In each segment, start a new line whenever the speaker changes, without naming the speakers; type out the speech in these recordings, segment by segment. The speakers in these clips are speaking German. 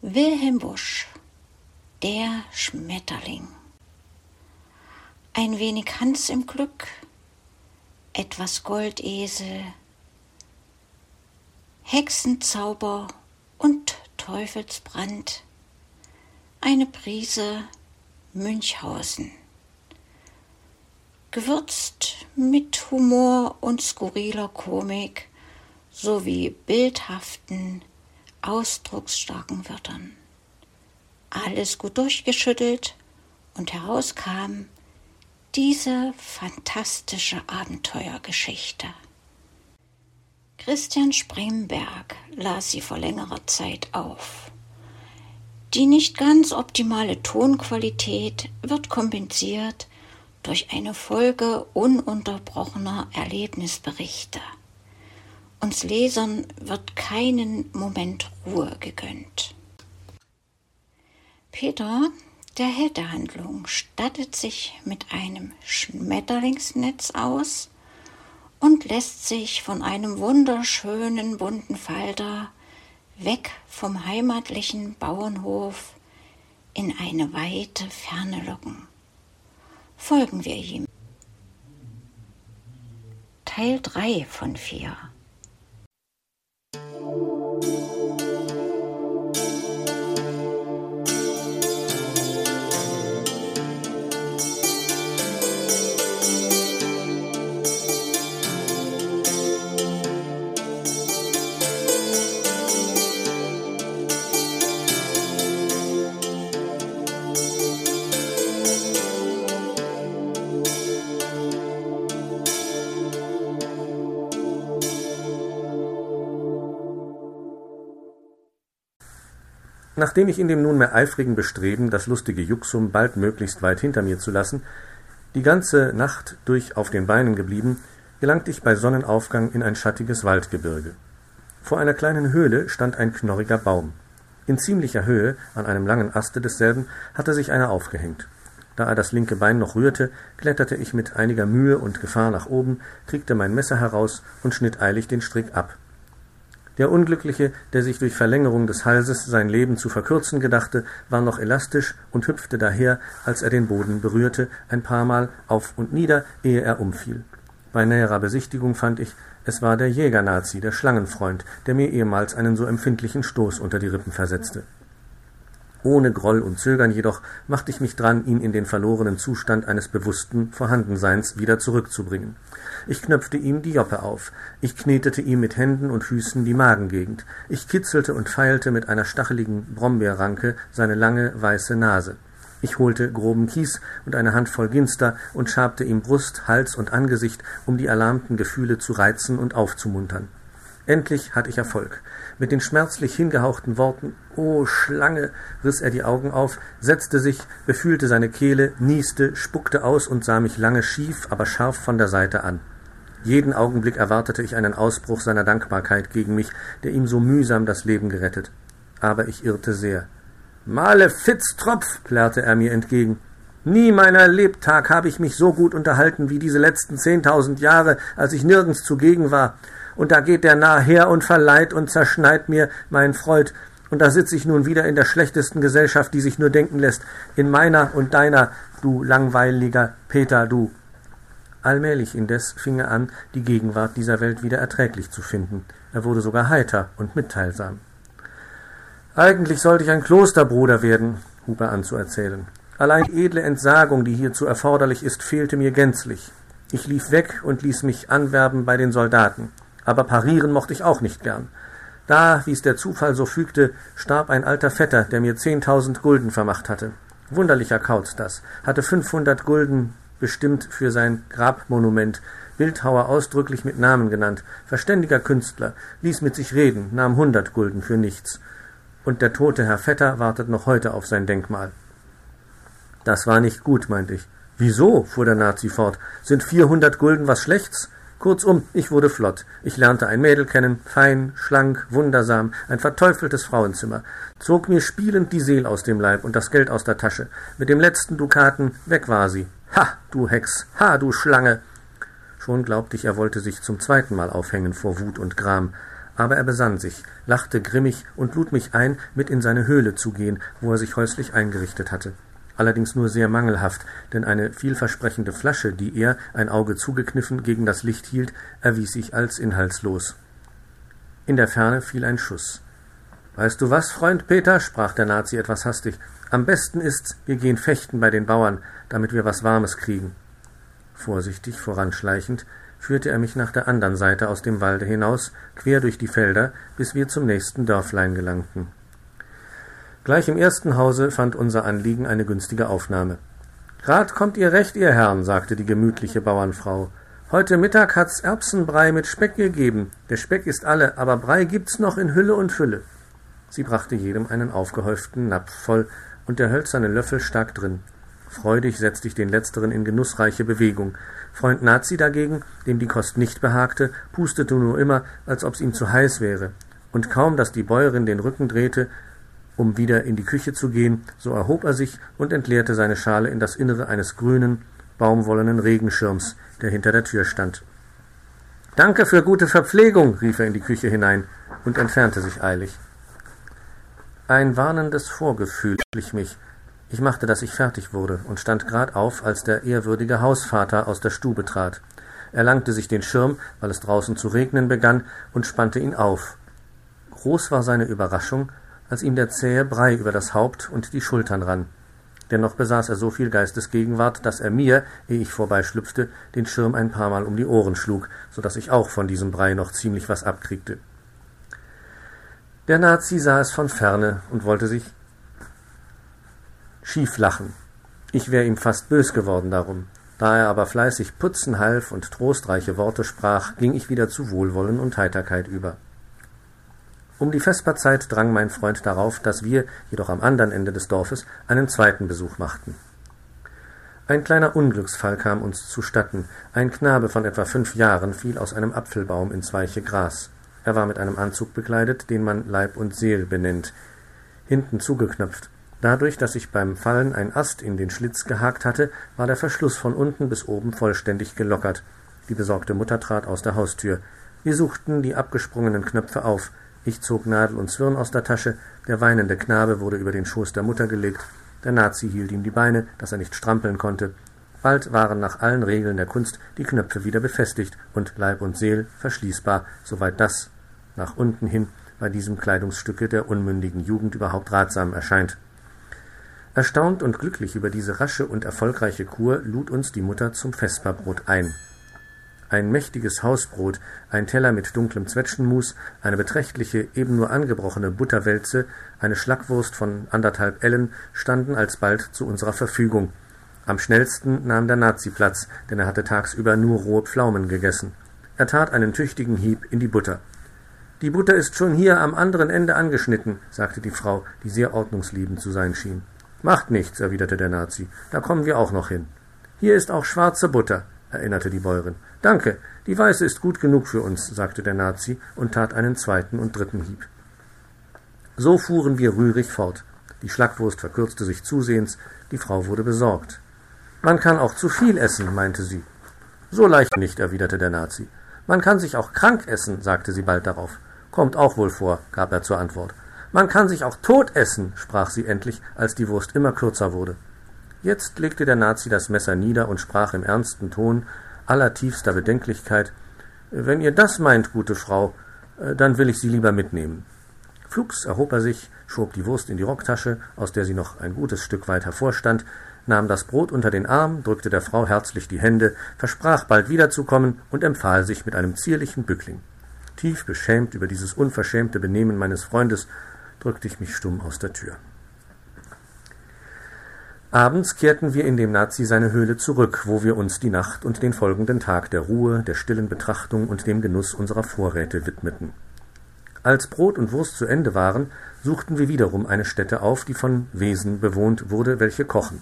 Wilhelm Busch, der Schmetterling. Ein wenig Hans im Glück, etwas Goldesel, Hexenzauber und Teufelsbrand, eine Prise Münchhausen. Gewürzt mit Humor und skurriler Komik sowie bildhaften, ausdrucksstarken Wörtern. Alles gut durchgeschüttelt und herauskam diese fantastische Abenteuergeschichte. Christian Spremberg las sie vor längerer Zeit auf. Die nicht ganz optimale Tonqualität wird kompensiert durch eine Folge ununterbrochener Erlebnisberichte. Uns Lesern wird keinen Moment Ruhe gegönnt. Peter, der Held der Handlung, stattet sich mit einem Schmetterlingsnetz aus und lässt sich von einem wunderschönen bunten Falter weg vom heimatlichen Bauernhof in eine weite Ferne locken. Folgen wir ihm. Teil 3 von 4
Nachdem ich in dem nunmehr eifrigen Bestreben, das lustige Juxum bald möglichst weit hinter mir zu lassen, die ganze Nacht durch auf den Beinen geblieben, gelangte ich bei Sonnenaufgang in ein schattiges Waldgebirge. Vor einer kleinen Höhle stand ein knorriger Baum. In ziemlicher Höhe, an einem langen Aste desselben, hatte sich einer aufgehängt. Da er das linke Bein noch rührte, kletterte ich mit einiger Mühe und Gefahr nach oben, kriegte mein Messer heraus und schnitt eilig den Strick ab. Der Unglückliche, der sich durch Verlängerung des Halses sein Leben zu verkürzen gedachte, war noch elastisch und hüpfte daher, als er den Boden berührte, ein paarmal auf und nieder, ehe er umfiel. Bei näherer Besichtigung fand ich, es war der Jägernazi, der Schlangenfreund, der mir ehemals einen so empfindlichen Stoß unter die Rippen versetzte. Ohne Groll und Zögern jedoch machte ich mich dran, ihn in den verlorenen Zustand eines bewussten Vorhandenseins wieder zurückzubringen. Ich knöpfte ihm die Joppe auf. Ich knetete ihm mit Händen und Füßen die Magengegend. Ich kitzelte und feilte mit einer stacheligen Brombeerranke seine lange, weiße Nase. Ich holte groben Kies und eine Handvoll Ginster und schabte ihm Brust, Hals und Angesicht, um die erlahmten Gefühle zu reizen und aufzumuntern. Endlich hatte ich Erfolg. Mit den schmerzlich hingehauchten Worten O Schlange riss er die Augen auf, setzte sich, befühlte seine Kehle, nieste, spuckte aus und sah mich lange schief, aber scharf von der Seite an. Jeden Augenblick erwartete ich einen Ausbruch seiner Dankbarkeit gegen mich, der ihm so mühsam das Leben gerettet. Aber ich irrte sehr. Malefitztropf, plärrte er mir entgegen. Nie meiner Lebtag habe ich mich so gut unterhalten wie diese letzten zehntausend Jahre, als ich nirgends zugegen war. Und da geht der Narr her und verleiht und zerschneit mir mein Freud. Und da sitze ich nun wieder in der schlechtesten Gesellschaft, die sich nur denken lässt, in meiner und deiner, du langweiliger Peter, du. Allmählich indes fing er an, die Gegenwart dieser Welt wieder erträglich zu finden. Er wurde sogar heiter und mitteilsam. Eigentlich sollte ich ein Klosterbruder werden, hub er an zu erzählen. Allein die edle Entsagung, die hierzu erforderlich ist, fehlte mir gänzlich. Ich lief weg und ließ mich anwerben bei den Soldaten. Aber parieren mochte ich auch nicht gern. Da, wie es der Zufall so fügte, starb ein alter Vetter, der mir zehntausend Gulden vermacht hatte. Wunderlicher Kauz das, hatte fünfhundert Gulden bestimmt für sein Grabmonument, Bildhauer ausdrücklich mit Namen genannt, verständiger Künstler, ließ mit sich reden, nahm hundert Gulden für nichts. Und der tote Herr Vetter wartet noch heute auf sein Denkmal. Das war nicht gut, meinte ich. Wieso? fuhr der Nazi fort. Sind vierhundert Gulden was Schlechts? Kurzum, ich wurde flott. Ich lernte ein Mädel kennen, fein, schlank, wundersam, ein verteufeltes Frauenzimmer, zog mir spielend die Seel aus dem Leib und das Geld aus der Tasche. Mit dem letzten Dukaten weg war sie, Ha, du Hex, ha, du Schlange! Schon glaubte ich, er wollte sich zum zweiten Mal aufhängen vor Wut und Gram, aber er besann sich, lachte grimmig und lud mich ein, mit in seine Höhle zu gehen, wo er sich häuslich eingerichtet hatte. Allerdings nur sehr mangelhaft, denn eine vielversprechende Flasche, die er, ein Auge zugekniffen, gegen das Licht hielt, erwies sich als inhaltslos. In der Ferne fiel ein Schuss. Weißt du was, Freund Peter, sprach der Nazi etwas hastig, am besten ist's, wir gehen fechten bei den Bauern, damit wir was Warmes kriegen. Vorsichtig voranschleichend führte er mich nach der anderen Seite aus dem Walde hinaus, quer durch die Felder, bis wir zum nächsten Dörflein gelangten. Gleich im ersten Hause fand unser Anliegen eine günstige Aufnahme. Grad kommt ihr recht, ihr Herren, sagte die gemütliche Bauernfrau. Heute Mittag hat's Erbsenbrei mit Speck gegeben. Der Speck ist alle, aber Brei gibt's noch in Hülle und Fülle. Sie brachte jedem einen aufgehäuften Napf voll, und der hölzerne Löffel stak drin. Freudig setzte ich den letzteren in genussreiche Bewegung. Freund Nazi dagegen, dem die Kost nicht behagte, pustete nur immer, als ob's ihm zu heiß wäre. Und kaum, dass die Bäuerin den Rücken drehte, um wieder in die Küche zu gehen, so erhob er sich und entleerte seine Schale in das Innere eines grünen, baumwollenen Regenschirms, der hinter der Tür stand. Danke für gute Verpflegung, rief er in die Küche hinein und entfernte sich eilig. Ein warnendes Vorgefühl schlich mich. Ich machte, dass ich fertig wurde und stand grad auf, als der ehrwürdige Hausvater aus der Stube trat. Er langte sich den Schirm, weil es draußen zu regnen begann, und spannte ihn auf. Groß war seine Überraschung, als ihm der zähe Brei über das Haupt und die Schultern rann. Dennoch besaß er so viel Geistesgegenwart, dass er mir, ehe ich vorbeischlüpfte, den Schirm ein paar Mal um die Ohren schlug, so dass ich auch von diesem Brei noch ziemlich was abkriegte. Der Nazi sah es von ferne und wollte sich schief lachen. Ich wär ihm fast bös geworden darum. Da er aber fleißig putzen half und trostreiche Worte sprach, ging ich wieder zu Wohlwollen und Heiterkeit über. Um die Vesperzeit drang mein Freund darauf, dass wir, jedoch am anderen Ende des Dorfes, einen zweiten Besuch machten. Ein kleiner Unglücksfall kam uns zustatten. Ein Knabe von etwa fünf Jahren fiel aus einem Apfelbaum ins weiche Gras. Er war mit einem Anzug bekleidet, den man Leib und Seel benennt, hinten zugeknöpft. Dadurch, dass sich beim Fallen ein Ast in den Schlitz gehakt hatte, war der Verschluss von unten bis oben vollständig gelockert. Die besorgte Mutter trat aus der Haustür. Wir suchten die abgesprungenen Knöpfe auf. Ich zog Nadel und Zwirn aus der Tasche, der weinende Knabe wurde über den Schoß der Mutter gelegt, der Nazi hielt ihm die Beine, dass er nicht strampeln konnte. Bald waren nach allen Regeln der Kunst die Knöpfe wieder befestigt und Leib und Seel verschließbar, soweit das nach unten hin bei diesem Kleidungsstücke der unmündigen Jugend überhaupt ratsam erscheint. Erstaunt und glücklich über diese rasche und erfolgreiche Kur lud uns die Mutter zum Vesperbrot ein. Ein mächtiges Hausbrot, ein Teller mit dunklem Zwetschgenmus, eine beträchtliche, eben nur angebrochene Butterwälze, eine Schlackwurst von anderthalb Ellen standen alsbald zu unserer Verfügung. Am schnellsten nahm der Nazi Platz, denn er hatte tagsüber nur rohe Pflaumen gegessen. Er tat einen tüchtigen Hieb in die Butter. Die Butter ist schon hier am anderen Ende angeschnitten, sagte die Frau, die sehr ordnungsliebend zu sein schien. Macht nichts, erwiderte der Nazi, da kommen wir auch noch hin. Hier ist auch schwarze Butter, erinnerte die Bäuerin. Danke, die weiße ist gut genug für uns, sagte der Nazi und tat einen zweiten und dritten Hieb. So fuhren wir rührig fort. Die Schlackwurst verkürzte sich zusehends, die Frau wurde besorgt. Man kann auch zu viel essen, meinte sie. So leicht nicht, erwiderte der Nazi. Man kann sich auch krank essen, sagte sie bald darauf. Kommt auch wohl vor, gab er zur Antwort. Man kann sich auch tot essen, sprach sie endlich, als die Wurst immer kürzer wurde. Jetzt legte der Nazi das Messer nieder und sprach im ernsten Ton allertiefster Bedenklichkeit Wenn ihr das meint, gute Frau, äh, dann will ich Sie lieber mitnehmen. Flugs erhob er sich, schob die Wurst in die Rocktasche, aus der sie noch ein gutes Stück weit hervorstand, nahm das Brot unter den Arm, drückte der Frau herzlich die Hände, versprach bald wiederzukommen und empfahl sich mit einem zierlichen Bückling. Tief beschämt über dieses unverschämte Benehmen meines Freundes drückte ich mich stumm aus der Tür. Abends kehrten wir in dem Nazi seine Höhle zurück, wo wir uns die Nacht und den folgenden Tag der Ruhe, der stillen Betrachtung und dem Genuss unserer Vorräte widmeten. Als Brot und Wurst zu Ende waren, suchten wir wiederum eine Stätte auf, die von Wesen bewohnt wurde, welche kochen.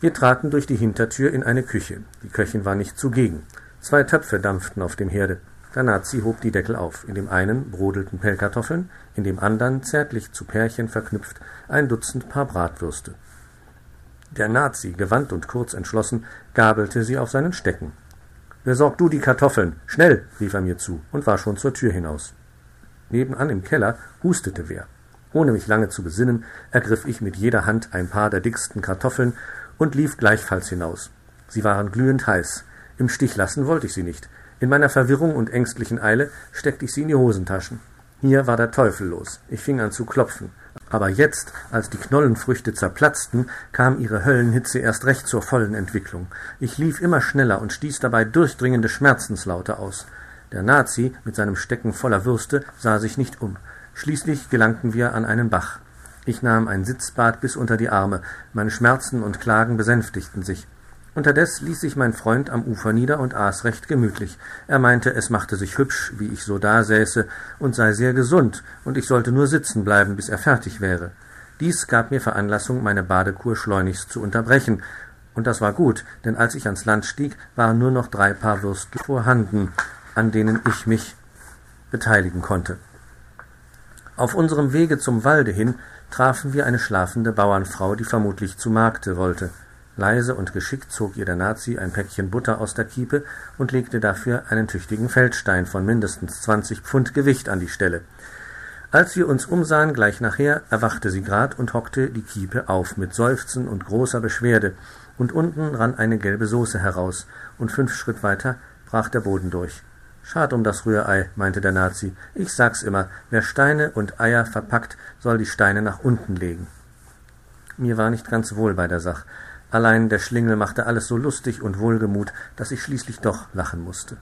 Wir traten durch die Hintertür in eine Küche. Die Köchin war nicht zugegen. Zwei Töpfe dampften auf dem Herde. Der Nazi hob die Deckel auf. In dem einen brodelten Pellkartoffeln, in dem andern, zärtlich zu Pärchen verknüpft, ein Dutzend Paar Bratwürste. Der Nazi, gewandt und kurz entschlossen, gabelte sie auf seinen Stecken. Besorg du die Kartoffeln, schnell, rief er mir zu und war schon zur Tür hinaus. Nebenan im Keller hustete wer. Ohne mich lange zu besinnen, ergriff ich mit jeder Hand ein paar der dicksten Kartoffeln und lief gleichfalls hinaus. Sie waren glühend heiß. Im Stich lassen wollte ich sie nicht. In meiner Verwirrung und ängstlichen Eile steckte ich sie in die Hosentaschen. Hier war der Teufel los. Ich fing an zu klopfen. Aber jetzt, als die Knollenfrüchte zerplatzten, kam ihre Höllenhitze erst recht zur vollen Entwicklung. Ich lief immer schneller und stieß dabei durchdringende Schmerzenslaute aus. Der Nazi mit seinem Stecken voller Würste sah sich nicht um. Schließlich gelangten wir an einen Bach. Ich nahm ein Sitzbad bis unter die Arme, meine Schmerzen und Klagen besänftigten sich. Unterdes ließ sich mein Freund am Ufer nieder und aß recht gemütlich. Er meinte, es machte sich hübsch, wie ich so dasäße, und sei sehr gesund, und ich sollte nur sitzen bleiben, bis er fertig wäre. Dies gab mir Veranlassung, meine Badekur schleunigst zu unterbrechen, und das war gut, denn als ich ans Land stieg, waren nur noch drei Paar Würstel vorhanden, an denen ich mich beteiligen konnte. Auf unserem Wege zum Walde hin trafen wir eine schlafende Bauernfrau, die vermutlich zu Markte wollte. Leise und geschickt zog ihr der Nazi ein Päckchen Butter aus der Kiepe und legte dafür einen tüchtigen Feldstein von mindestens zwanzig Pfund Gewicht an die Stelle. Als wir uns umsahen, gleich nachher, erwachte sie grad und hockte die Kiepe auf mit Seufzen und großer Beschwerde, und unten rann eine gelbe Soße heraus, und fünf Schritt weiter brach der Boden durch. Schad um das Rührei, meinte der Nazi. Ich sag's immer, wer Steine und Eier verpackt, soll die Steine nach unten legen. Mir war nicht ganz wohl bei der Sach. Allein der Schlingel machte alles so lustig und wohlgemut, dass ich schließlich doch lachen musste.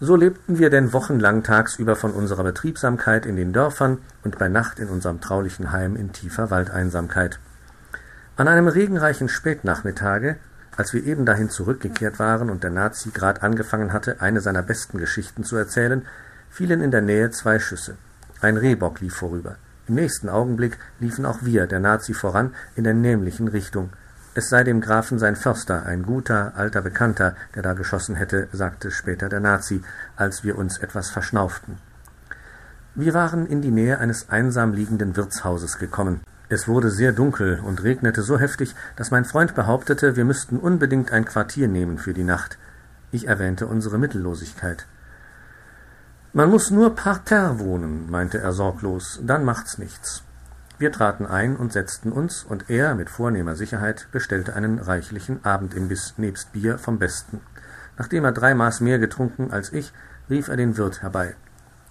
So lebten wir denn wochenlang tagsüber von unserer Betriebsamkeit in den Dörfern und bei Nacht in unserem traulichen Heim in tiefer Waldeinsamkeit. An einem regenreichen Spätnachmittage, als wir eben dahin zurückgekehrt waren und der Nazi grad angefangen hatte, eine seiner besten Geschichten zu erzählen, fielen in der Nähe zwei Schüsse. Ein Rehbock lief vorüber. Im nächsten Augenblick liefen auch wir, der Nazi, voran in der nämlichen Richtung. Es sei dem Grafen sein Förster, ein guter, alter Bekannter, der da geschossen hätte, sagte später der Nazi, als wir uns etwas verschnauften. Wir waren in die Nähe eines einsam liegenden Wirtshauses gekommen. Es wurde sehr dunkel und regnete so heftig, dass mein Freund behauptete, wir müssten unbedingt ein Quartier nehmen für die Nacht. Ich erwähnte unsere Mittellosigkeit. Man muss nur parterre wohnen, meinte er sorglos, dann macht's nichts. Wir traten ein und setzten uns, und er mit vornehmer Sicherheit bestellte einen reichlichen Abendimbiss nebst Bier vom Besten. Nachdem er drei Maß mehr getrunken als ich, rief er den Wirt herbei.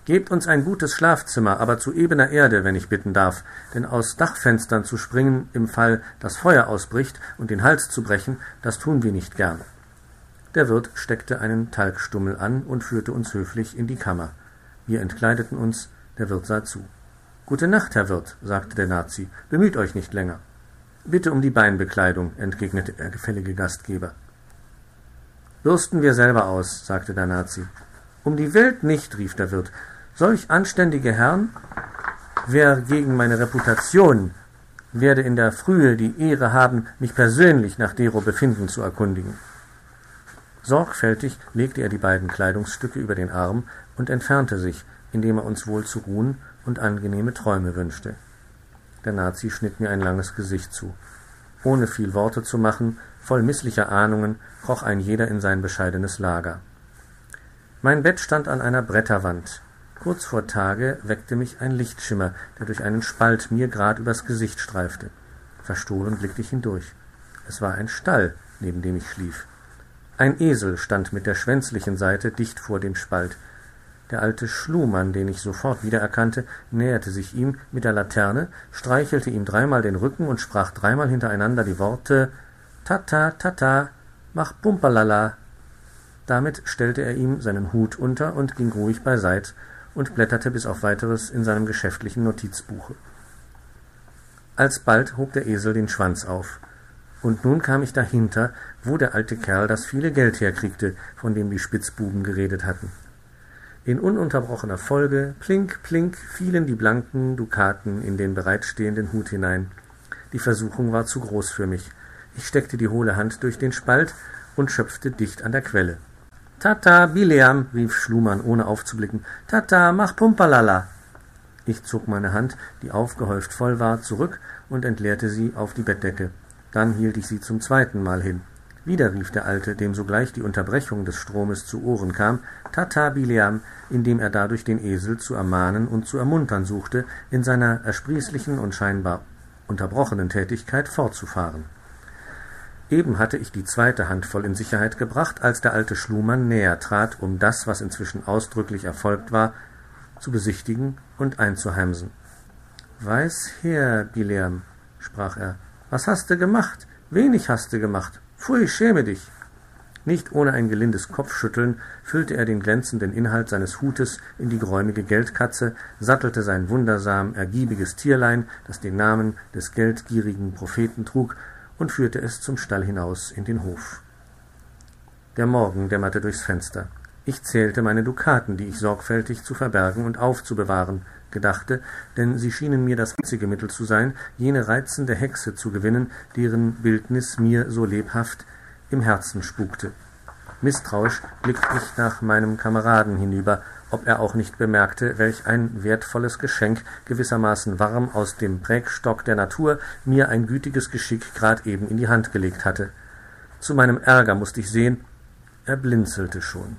Gebt uns ein gutes Schlafzimmer, aber zu ebener Erde, wenn ich bitten darf, denn aus Dachfenstern zu springen, im Fall, dass Feuer ausbricht und den Hals zu brechen, das tun wir nicht gern. Der Wirt steckte einen Talgstummel an und führte uns höflich in die Kammer. Wir entkleideten uns, der Wirt sah zu. Gute Nacht, Herr Wirt, sagte der Nazi. Bemüht euch nicht länger. Bitte um die Beinbekleidung, entgegnete der gefällige Gastgeber. Bürsten wir selber aus, sagte der Nazi. Um die Welt nicht, rief der Wirt. Solch anständige Herren, wer gegen meine Reputation werde in der Frühe die Ehre haben, mich persönlich nach dero Befinden zu erkundigen. Sorgfältig legte er die beiden Kleidungsstücke über den Arm und entfernte sich, indem er uns wohl zu ruhen und angenehme Träume wünschte. Der Nazi schnitt mir ein langes Gesicht zu. Ohne viel Worte zu machen, voll misslicher Ahnungen, kroch ein jeder in sein bescheidenes Lager. Mein Bett stand an einer Bretterwand. Kurz vor Tage weckte mich ein Lichtschimmer, der durch einen Spalt mir grad übers Gesicht streifte. Verstohlen blickte ich hindurch. Es war ein Stall, neben dem ich schlief. Ein Esel stand mit der schwänzlichen Seite dicht vor dem Spalt. Der alte Schlumann, den ich sofort wiedererkannte, näherte sich ihm mit der Laterne, streichelte ihm dreimal den Rücken und sprach dreimal hintereinander die Worte Tata, tata, mach Pumperlala. Damit stellte er ihm seinen Hut unter und ging ruhig beiseit und blätterte bis auf weiteres in seinem geschäftlichen Notizbuche. Alsbald hob der Esel den Schwanz auf. Und nun kam ich dahinter, wo der alte Kerl das viele Geld herkriegte, von dem die Spitzbuben geredet hatten. In ununterbrochener Folge, plink, plink, fielen die blanken Dukaten in den bereitstehenden Hut hinein. Die Versuchung war zu groß für mich. Ich steckte die hohle Hand durch den Spalt und schöpfte dicht an der Quelle. Tata, Bileam, rief Schlumann, ohne aufzublicken. Tata, mach Pumpalala. Ich zog meine Hand, die aufgehäuft voll war, zurück und entleerte sie auf die Bettdecke. Dann hielt ich sie zum zweiten Mal hin. Wieder rief der Alte, dem sogleich die Unterbrechung des Stromes zu Ohren kam, Tata Bileam, indem er dadurch den Esel zu ermahnen und zu ermuntern suchte, in seiner ersprießlichen und scheinbar unterbrochenen Tätigkeit fortzufahren. Eben hatte ich die zweite Handvoll in Sicherheit gebracht, als der alte Schlumann näher trat, um das, was inzwischen ausdrücklich erfolgt war, zu besichtigen und einzuheimsen. Weiß her, Bileam, sprach er, was hast du gemacht? Wenig hast du gemacht. Pfui, schäme dich. Nicht ohne ein gelindes Kopfschütteln füllte er den glänzenden Inhalt seines Hutes in die geräumige Geldkatze, sattelte sein wundersam ergiebiges Tierlein, das den Namen des geldgierigen Propheten trug, und führte es zum Stall hinaus in den Hof. Der Morgen dämmerte durchs Fenster. Ich zählte meine Dukaten, die ich sorgfältig zu verbergen und aufzubewahren gedachte, denn sie schienen mir das einzige Mittel zu sein, jene reizende Hexe zu gewinnen, deren Bildnis mir so lebhaft im Herzen spukte. Misstrauisch blickte ich nach meinem Kameraden hinüber, ob er auch nicht bemerkte, welch ein wertvolles Geschenk, gewissermaßen warm aus dem Prägstock der Natur, mir ein gütiges Geschick grad eben in die Hand gelegt hatte. Zu meinem Ärger musste ich sehen, er blinzelte schon.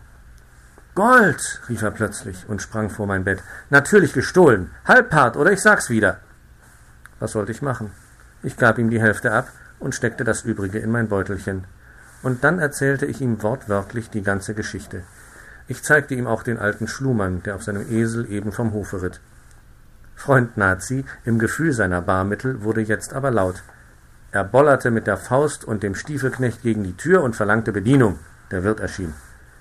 Gold! rief er plötzlich und sprang vor mein Bett. Natürlich gestohlen. Halbpart, oder ich sag's wieder. Was sollte ich machen? Ich gab ihm die Hälfte ab und steckte das übrige in mein Beutelchen. Und dann erzählte ich ihm wortwörtlich die ganze Geschichte. Ich zeigte ihm auch den alten Schlumann, der auf seinem Esel eben vom Hofe ritt. Freund Nazi, im Gefühl seiner Barmittel, wurde jetzt aber laut. Er bollerte mit der Faust und dem Stiefelknecht gegen die Tür und verlangte Bedienung. Der Wirt erschien.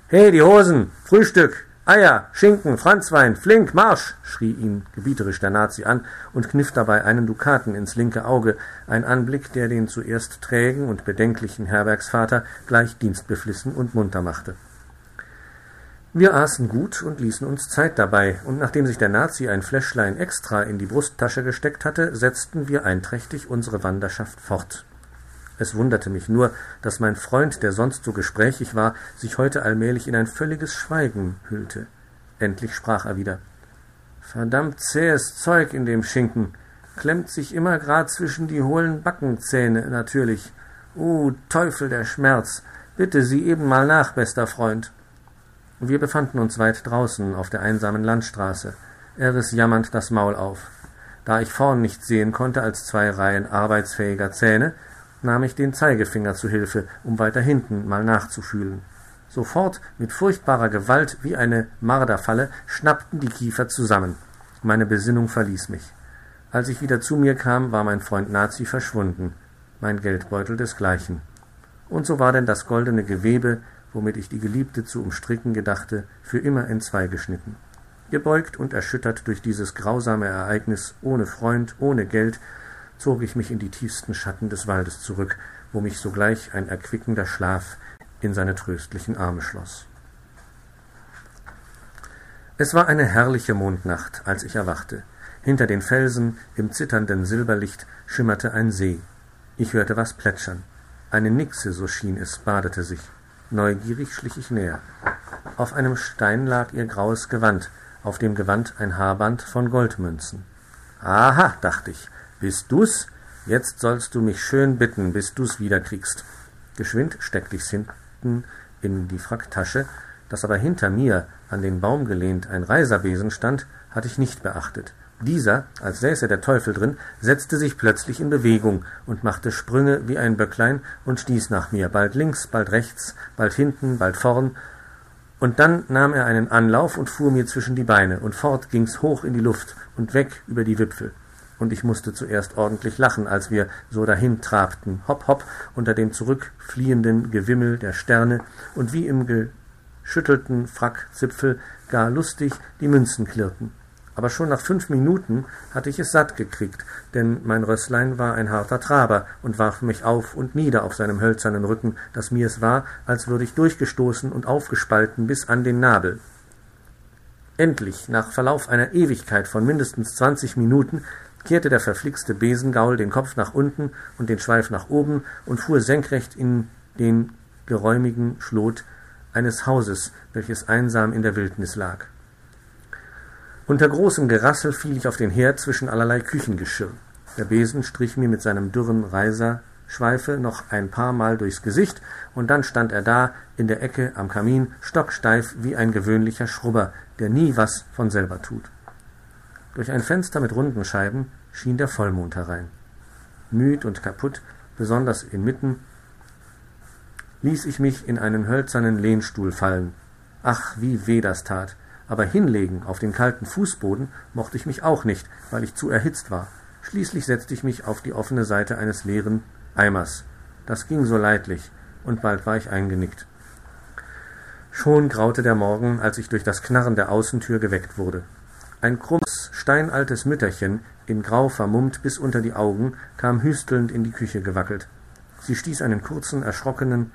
He, die Hosen! Frühstück! Eier, Schinken, Franzwein, flink, Marsch! schrie ihn gebieterisch der Nazi an und kniff dabei einen Dukaten ins linke Auge, ein Anblick, der den zuerst trägen und bedenklichen Herbergsvater gleich dienstbeflissen und munter machte. Wir aßen gut und ließen uns Zeit dabei, und nachdem sich der Nazi ein Fläschlein extra in die Brusttasche gesteckt hatte, setzten wir einträchtig unsere Wanderschaft fort. Es wunderte mich nur, dass mein Freund, der sonst so gesprächig war, sich heute allmählich in ein völliges Schweigen hüllte. Endlich sprach er wieder. Verdammt zähes Zeug in dem Schinken. Klemmt sich immer grad zwischen die hohlen Backenzähne, natürlich. Uh, Teufel der Schmerz. Bitte sieh eben mal nach, bester Freund. Wir befanden uns weit draußen auf der einsamen Landstraße. Er riss jammernd das Maul auf. Da ich vorn nicht sehen konnte als zwei Reihen arbeitsfähiger Zähne, nahm ich den Zeigefinger zu Hilfe, um weiter hinten mal nachzufühlen. Sofort, mit furchtbarer Gewalt wie eine Marderfalle, schnappten die Kiefer zusammen. Meine Besinnung verließ mich. Als ich wieder zu mir kam, war mein Freund Nazi verschwunden, mein Geldbeutel desgleichen. Und so war denn das goldene Gewebe, womit ich die Geliebte zu umstricken gedachte, für immer entzwei geschnitten. Gebeugt und erschüttert durch dieses grausame Ereignis, ohne Freund, ohne Geld, zog ich mich in die tiefsten Schatten des Waldes zurück, wo mich sogleich ein erquickender Schlaf in seine tröstlichen Arme schloss. Es war eine herrliche Mondnacht, als ich erwachte. Hinter den Felsen, im zitternden Silberlicht, schimmerte ein See. Ich hörte was plätschern. Eine Nixe, so schien es, badete sich. Neugierig schlich ich näher. Auf einem Stein lag ihr graues Gewand, auf dem Gewand ein Haarband von Goldmünzen. Aha, dachte ich, bist du's? Jetzt sollst du mich schön bitten, bis du's wiederkriegst. Geschwind steckte ich's hinten in die Fracktasche, dass aber hinter mir an den Baum gelehnt ein Reiserbesen stand, hatte ich nicht beachtet. Dieser, als säße der Teufel drin, setzte sich plötzlich in Bewegung und machte Sprünge wie ein Böcklein und stieß nach mir, bald links, bald rechts, bald hinten, bald vorn, und dann nahm er einen Anlauf und fuhr mir zwischen die Beine, und fort ging's hoch in die Luft und weg über die Wipfel und ich musste zuerst ordentlich lachen, als wir so dahin trabten, hopp, hopp, unter dem zurückfliehenden Gewimmel der Sterne und wie im geschüttelten Frackzipfel gar lustig die Münzen klirrten. Aber schon nach fünf Minuten hatte ich es satt gekriegt, denn mein Rösslein war ein harter Traber und warf mich auf und nieder auf seinem hölzernen Rücken, dass mir es war, als würde ich durchgestoßen und aufgespalten bis an den Nabel. Endlich, nach Verlauf einer Ewigkeit von mindestens zwanzig Minuten, kehrte der verflixte Besengaul den Kopf nach unten und den Schweif nach oben und fuhr senkrecht in den geräumigen Schlot eines Hauses, welches einsam in der Wildnis lag. Unter großem Gerassel fiel ich auf den Herd zwischen allerlei Küchengeschirr. Der Besen strich mir mit seinem dürren Reiser Schweife noch ein paar Mal durchs Gesicht, und dann stand er da in der Ecke am Kamin, stocksteif wie ein gewöhnlicher Schrubber, der nie was von selber tut. Durch ein Fenster mit runden Scheiben schien der Vollmond herein. Müd und kaputt, besonders inmitten, ließ ich mich in einen hölzernen Lehnstuhl fallen. Ach, wie weh das tat! Aber hinlegen auf den kalten Fußboden mochte ich mich auch nicht, weil ich zu erhitzt war. Schließlich setzte ich mich auf die offene Seite eines leeren Eimers. Das ging so leidlich, und bald war ich eingenickt. Schon graute der Morgen, als ich durch das Knarren der Außentür geweckt wurde. Ein krummes, steinaltes Mütterchen, in Grau vermummt bis unter die Augen, kam hüstelnd in die Küche gewackelt. Sie stieß einen kurzen, erschrockenen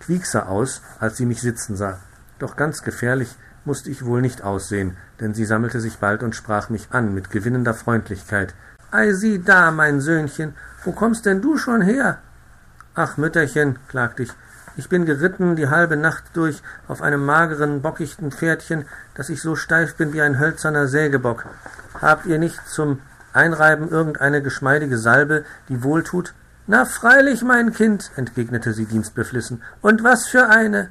Quiekser aus, als sie mich sitzen sah. Doch ganz gefährlich musste ich wohl nicht aussehen, denn sie sammelte sich bald und sprach mich an mit gewinnender Freundlichkeit. Ei, sieh da, mein Söhnchen, wo kommst denn du schon her? Ach, Mütterchen, klagte ich, ich bin geritten die halbe Nacht durch auf einem mageren, bockichten Pferdchen, dass ich so steif bin wie ein hölzerner Sägebock. Habt ihr nicht zum Einreiben irgendeine geschmeidige Salbe, die wohltut? Na freilich, mein Kind, entgegnete sie dienstbeflissen. Und was für eine?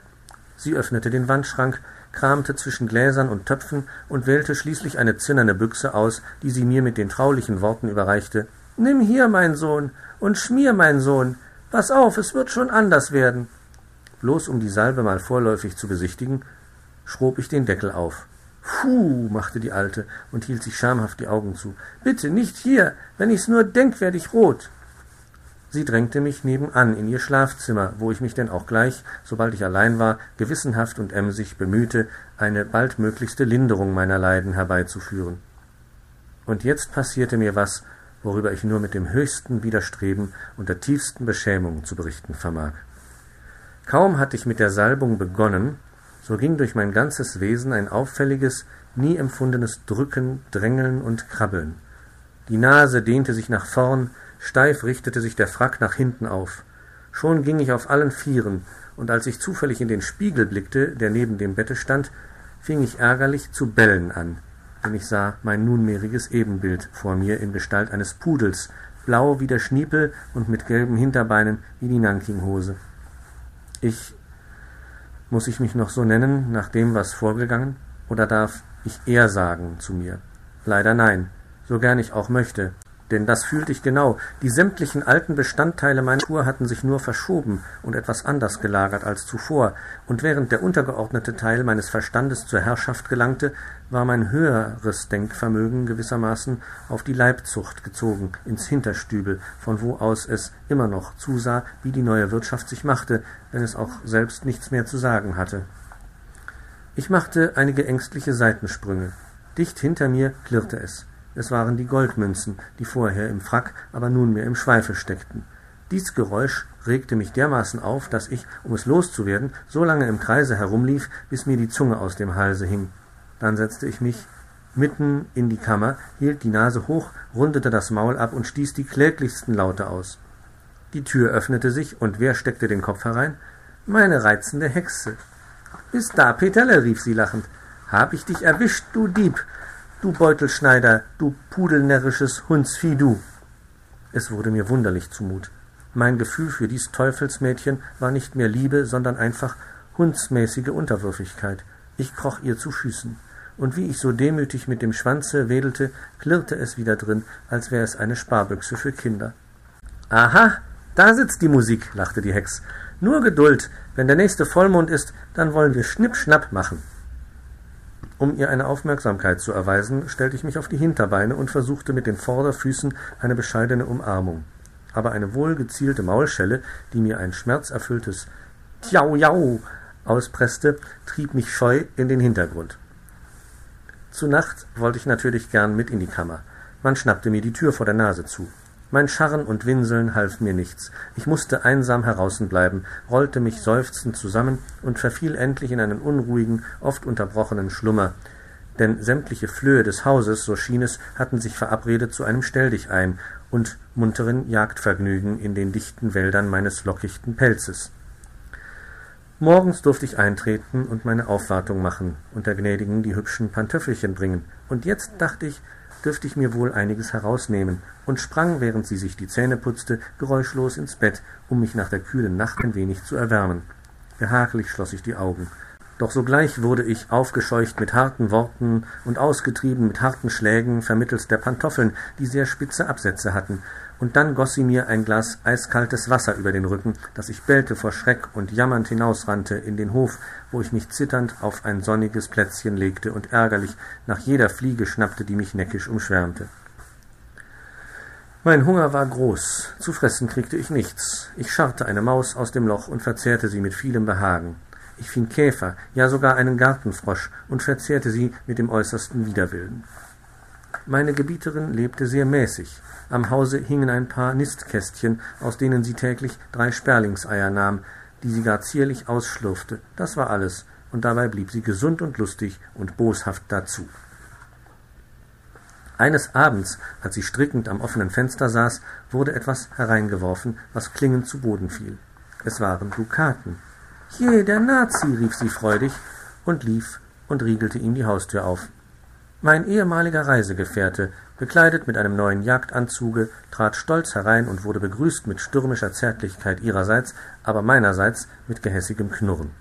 Sie öffnete den Wandschrank, kramte zwischen Gläsern und Töpfen und wählte schließlich eine zinnerne Büchse aus, die sie mir mit den traulichen Worten überreichte. Nimm hier, mein Sohn, und schmier, mein Sohn. Pass auf, es wird schon anders werden bloß um die Salbe mal vorläufig zu besichtigen, schrob ich den Deckel auf. Puh, machte die Alte und hielt sich schamhaft die Augen zu. Bitte nicht hier, wenn ich's nur denk, werd ich rot. Sie drängte mich nebenan in ihr Schlafzimmer, wo ich mich denn auch gleich, sobald ich allein war, gewissenhaft und emsig bemühte, eine baldmöglichste Linderung meiner Leiden herbeizuführen. Und jetzt passierte mir was, worüber ich nur mit dem höchsten Widerstreben und der tiefsten Beschämung zu berichten vermag. Kaum hatte ich mit der Salbung begonnen, so ging durch mein ganzes Wesen ein auffälliges, nie empfundenes Drücken, Drängeln und Krabbeln. Die Nase dehnte sich nach vorn, steif richtete sich der Frack nach hinten auf. Schon ging ich auf allen Vieren, und als ich zufällig in den Spiegel blickte, der neben dem Bette stand, fing ich ärgerlich zu bellen an, denn ich sah mein nunmehriges Ebenbild vor mir in Gestalt eines Pudels, blau wie der Schniepel und mit gelben Hinterbeinen wie die Nankinghose. Ich muss ich mich noch so nennen, nach dem, was vorgegangen, oder darf ich er sagen zu mir? Leider nein, so gern ich auch möchte, denn das fühlte ich genau. Die sämtlichen alten Bestandteile meiner Uhr hatten sich nur verschoben und etwas anders gelagert als zuvor, und während der untergeordnete Teil meines Verstandes zur Herrschaft gelangte, war mein höheres Denkvermögen gewissermaßen auf die Leibzucht gezogen, ins Hinterstübel, von wo aus es immer noch zusah, wie die neue Wirtschaft sich machte, wenn es auch selbst nichts mehr zu sagen hatte. Ich machte einige ängstliche Seitensprünge. Dicht hinter mir klirrte es. Es waren die Goldmünzen, die vorher im Frack, aber nunmehr im Schweife steckten. Dies Geräusch regte mich dermaßen auf, dass ich, um es loszuwerden, so lange im Kreise herumlief, bis mir die Zunge aus dem Halse hing. Dann setzte ich mich mitten in die Kammer, hielt die Nase hoch, rundete das Maul ab und stieß die kläglichsten Laute aus. Die Tür öffnete sich, und wer steckte den Kopf herein? Meine reizende Hexe. Bist da, Peterle, rief sie lachend. Hab ich dich erwischt, du Dieb, Du Beutelschneider, du pudelnärrisches Hundsvieh, du! Es wurde mir wunderlich zumut. Mein Gefühl für dies Teufelsmädchen war nicht mehr Liebe, sondern einfach hundsmäßige Unterwürfigkeit. Ich kroch ihr zu Füßen. Und wie ich so demütig mit dem Schwanze wedelte, klirrte es wieder drin, als wäre es eine Sparbüchse für Kinder. Aha, da sitzt die Musik, lachte die Hex. Nur Geduld, wenn der nächste Vollmond ist, dann wollen wir Schnipp-Schnapp machen. Um ihr eine Aufmerksamkeit zu erweisen, stellte ich mich auf die Hinterbeine und versuchte mit den Vorderfüßen eine bescheidene Umarmung. Aber eine wohlgezielte Maulschelle, die mir ein schmerzerfülltes Tjau jau auspresste, trieb mich scheu in den Hintergrund. Zu Nacht wollte ich natürlich gern mit in die Kammer. Man schnappte mir die Tür vor der Nase zu. Mein Scharren und Winseln half mir nichts. Ich musste einsam heraußen bleiben, rollte mich seufzend zusammen und verfiel endlich in einen unruhigen, oft unterbrochenen Schlummer. Denn sämtliche Flöhe des Hauses, so schien es, hatten sich verabredet zu einem Stelldichein und munteren Jagdvergnügen in den dichten Wäldern meines lockichten Pelzes. Morgens durfte ich eintreten und meine Aufwartung machen und der Gnädigen die hübschen Pantöffelchen bringen. Und jetzt dachte ich, dürfte ich mir wohl einiges herausnehmen, und sprang, während sie sich die Zähne putzte, geräuschlos ins Bett, um mich nach der kühlen Nacht ein wenig zu erwärmen. Behaglich schloss ich die Augen. Doch sogleich wurde ich aufgescheucht mit harten Worten und ausgetrieben mit harten Schlägen vermittels der Pantoffeln, die sehr spitze Absätze hatten, und dann goss sie mir ein Glas eiskaltes Wasser über den Rücken, dass ich bellte vor Schreck und jammernd hinausrannte in den Hof, wo ich mich zitternd auf ein sonniges Plätzchen legte und ärgerlich nach jeder Fliege schnappte, die mich neckisch umschwärmte. Mein Hunger war groß, zu fressen kriegte ich nichts. Ich scharrte eine Maus aus dem Loch und verzehrte sie mit vielem Behagen. Ich fing Käfer, ja sogar einen Gartenfrosch und verzehrte sie mit dem äußersten Widerwillen. Meine Gebieterin lebte sehr mäßig. Am Hause hingen ein paar Nistkästchen, aus denen sie täglich drei Sperlingseier nahm, die sie gar zierlich ausschlurfte. Das war alles, und dabei blieb sie gesund und lustig und boshaft dazu. Eines Abends, als sie strickend am offenen Fenster saß, wurde etwas hereingeworfen, was klingend zu Boden fiel. Es waren Dukaten. Je, der Nazi, rief sie freudig und lief und riegelte ihm die Haustür auf. Mein ehemaliger Reisegefährte, bekleidet mit einem neuen Jagdanzuge, trat stolz herein und wurde begrüßt mit stürmischer Zärtlichkeit ihrerseits, aber meinerseits mit gehässigem Knurren.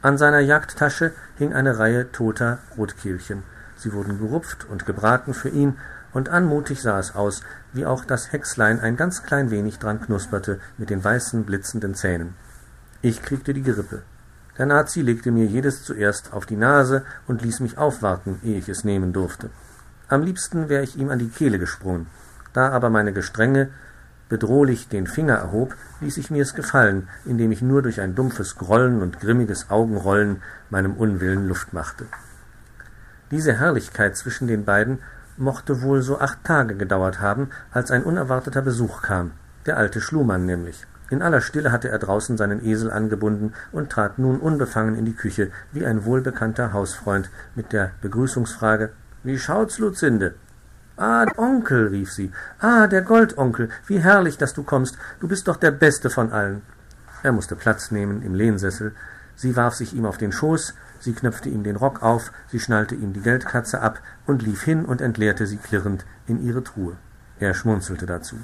An seiner Jagdtasche hing eine Reihe toter Rotkehlchen. Sie wurden gerupft und gebraten für ihn, und anmutig sah es aus, wie auch das Häckslein ein ganz klein wenig dran knusperte mit den weißen, blitzenden Zähnen. Ich kriegte die Grippe. Der Nazi legte mir jedes zuerst auf die Nase und ließ mich aufwarten, ehe ich es nehmen durfte. Am liebsten wäre ich ihm an die Kehle gesprungen. Da aber meine Gestrenge bedrohlich den Finger erhob, ließ ich mir es gefallen, indem ich nur durch ein dumpfes Grollen und grimmiges Augenrollen meinem Unwillen Luft machte. Diese Herrlichkeit zwischen den beiden mochte wohl so acht Tage gedauert haben, als ein unerwarteter Besuch kam, der alte Schlumann nämlich. In aller Stille hatte er draußen seinen Esel angebunden und trat nun unbefangen in die Küche, wie ein wohlbekannter Hausfreund, mit der Begrüßungsfrage Wie schaut's, Luzinde? Ah, Onkel, rief sie. Ah, der Goldonkel, wie herrlich, dass du kommst. Du bist doch der Beste von allen. Er musste Platz nehmen im Lehnsessel. Sie warf sich ihm auf den Schoß, sie knöpfte ihm den Rock auf, sie schnallte ihm die Geldkatze ab und lief hin und entleerte sie klirrend in ihre Truhe. Er schmunzelte dazu.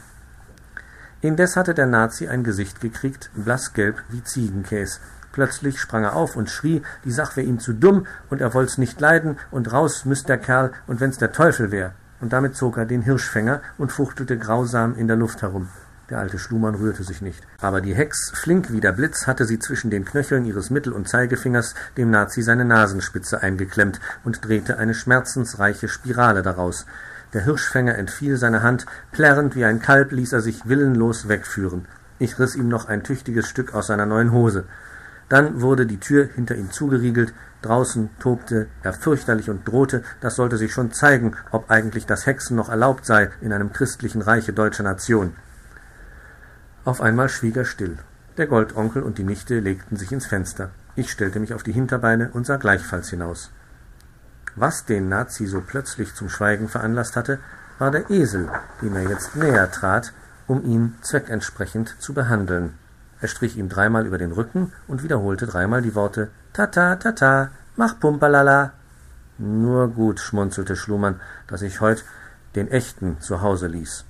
Indes hatte der Nazi ein Gesicht gekriegt, blassgelb wie Ziegenkäs. Plötzlich sprang er auf und schrie, die Sach wär ihm zu dumm und er wollt's nicht leiden und raus müßt der Kerl und wenn's der Teufel wär. Und damit zog er den Hirschfänger und fuchtelte grausam in der Luft herum. Der alte Schlumann rührte sich nicht. Aber die Hex, flink wie der Blitz, hatte sie zwischen den Knöcheln ihres Mittel- und Zeigefingers dem Nazi seine Nasenspitze eingeklemmt und drehte eine schmerzensreiche Spirale daraus. Der Hirschfänger entfiel seiner Hand, plärrend wie ein Kalb ließ er sich willenlos wegführen. Ich riss ihm noch ein tüchtiges Stück aus seiner neuen Hose. Dann wurde die Tür hinter ihm zugeriegelt, draußen tobte er fürchterlich und drohte, das sollte sich schon zeigen, ob eigentlich das Hexen noch erlaubt sei in einem christlichen Reiche deutscher Nation. Auf einmal schwieg er still. Der Goldonkel und die Nichte legten sich ins Fenster. Ich stellte mich auf die Hinterbeine und sah gleichfalls hinaus. Was den Nazi so plötzlich zum Schweigen veranlasst hatte, war der Esel, dem er jetzt näher trat, um ihn zweckentsprechend zu behandeln. Er strich ihm dreimal über den Rücken und wiederholte dreimal die Worte Tata, tata, mach Pumperlala. Nur gut, schmunzelte Schlumann, dass ich heut den echten zu Hause ließ.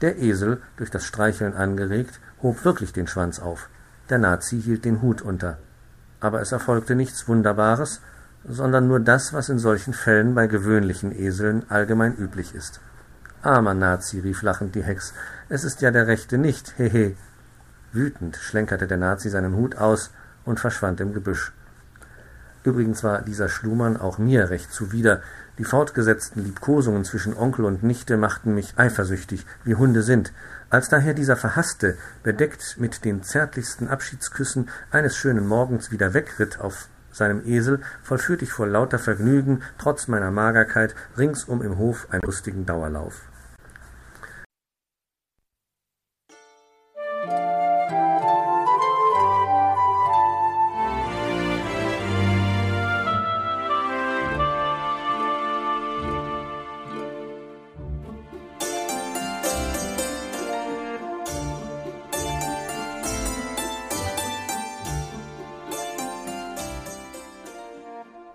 Der Esel, durch das Streicheln angeregt, hob wirklich den Schwanz auf. Der Nazi hielt den Hut unter. Aber es erfolgte nichts Wunderbares, sondern nur das, was in solchen Fällen bei gewöhnlichen Eseln allgemein üblich ist. Armer Nazi, rief lachend die Hex, es ist ja der Rechte nicht, hehe. Wütend schlenkerte der Nazi seinen Hut aus und verschwand im Gebüsch. Übrigens war dieser Schlumann auch mir recht zuwider. Die fortgesetzten Liebkosungen zwischen Onkel und Nichte machten mich eifersüchtig, wie Hunde sind. Als daher dieser Verhasste, bedeckt mit den zärtlichsten Abschiedsküssen, eines schönen Morgens wieder wegritt auf seinem Esel, vollführt ich vor lauter Vergnügen, trotz meiner Magerkeit, ringsum im Hof einen lustigen Dauerlauf.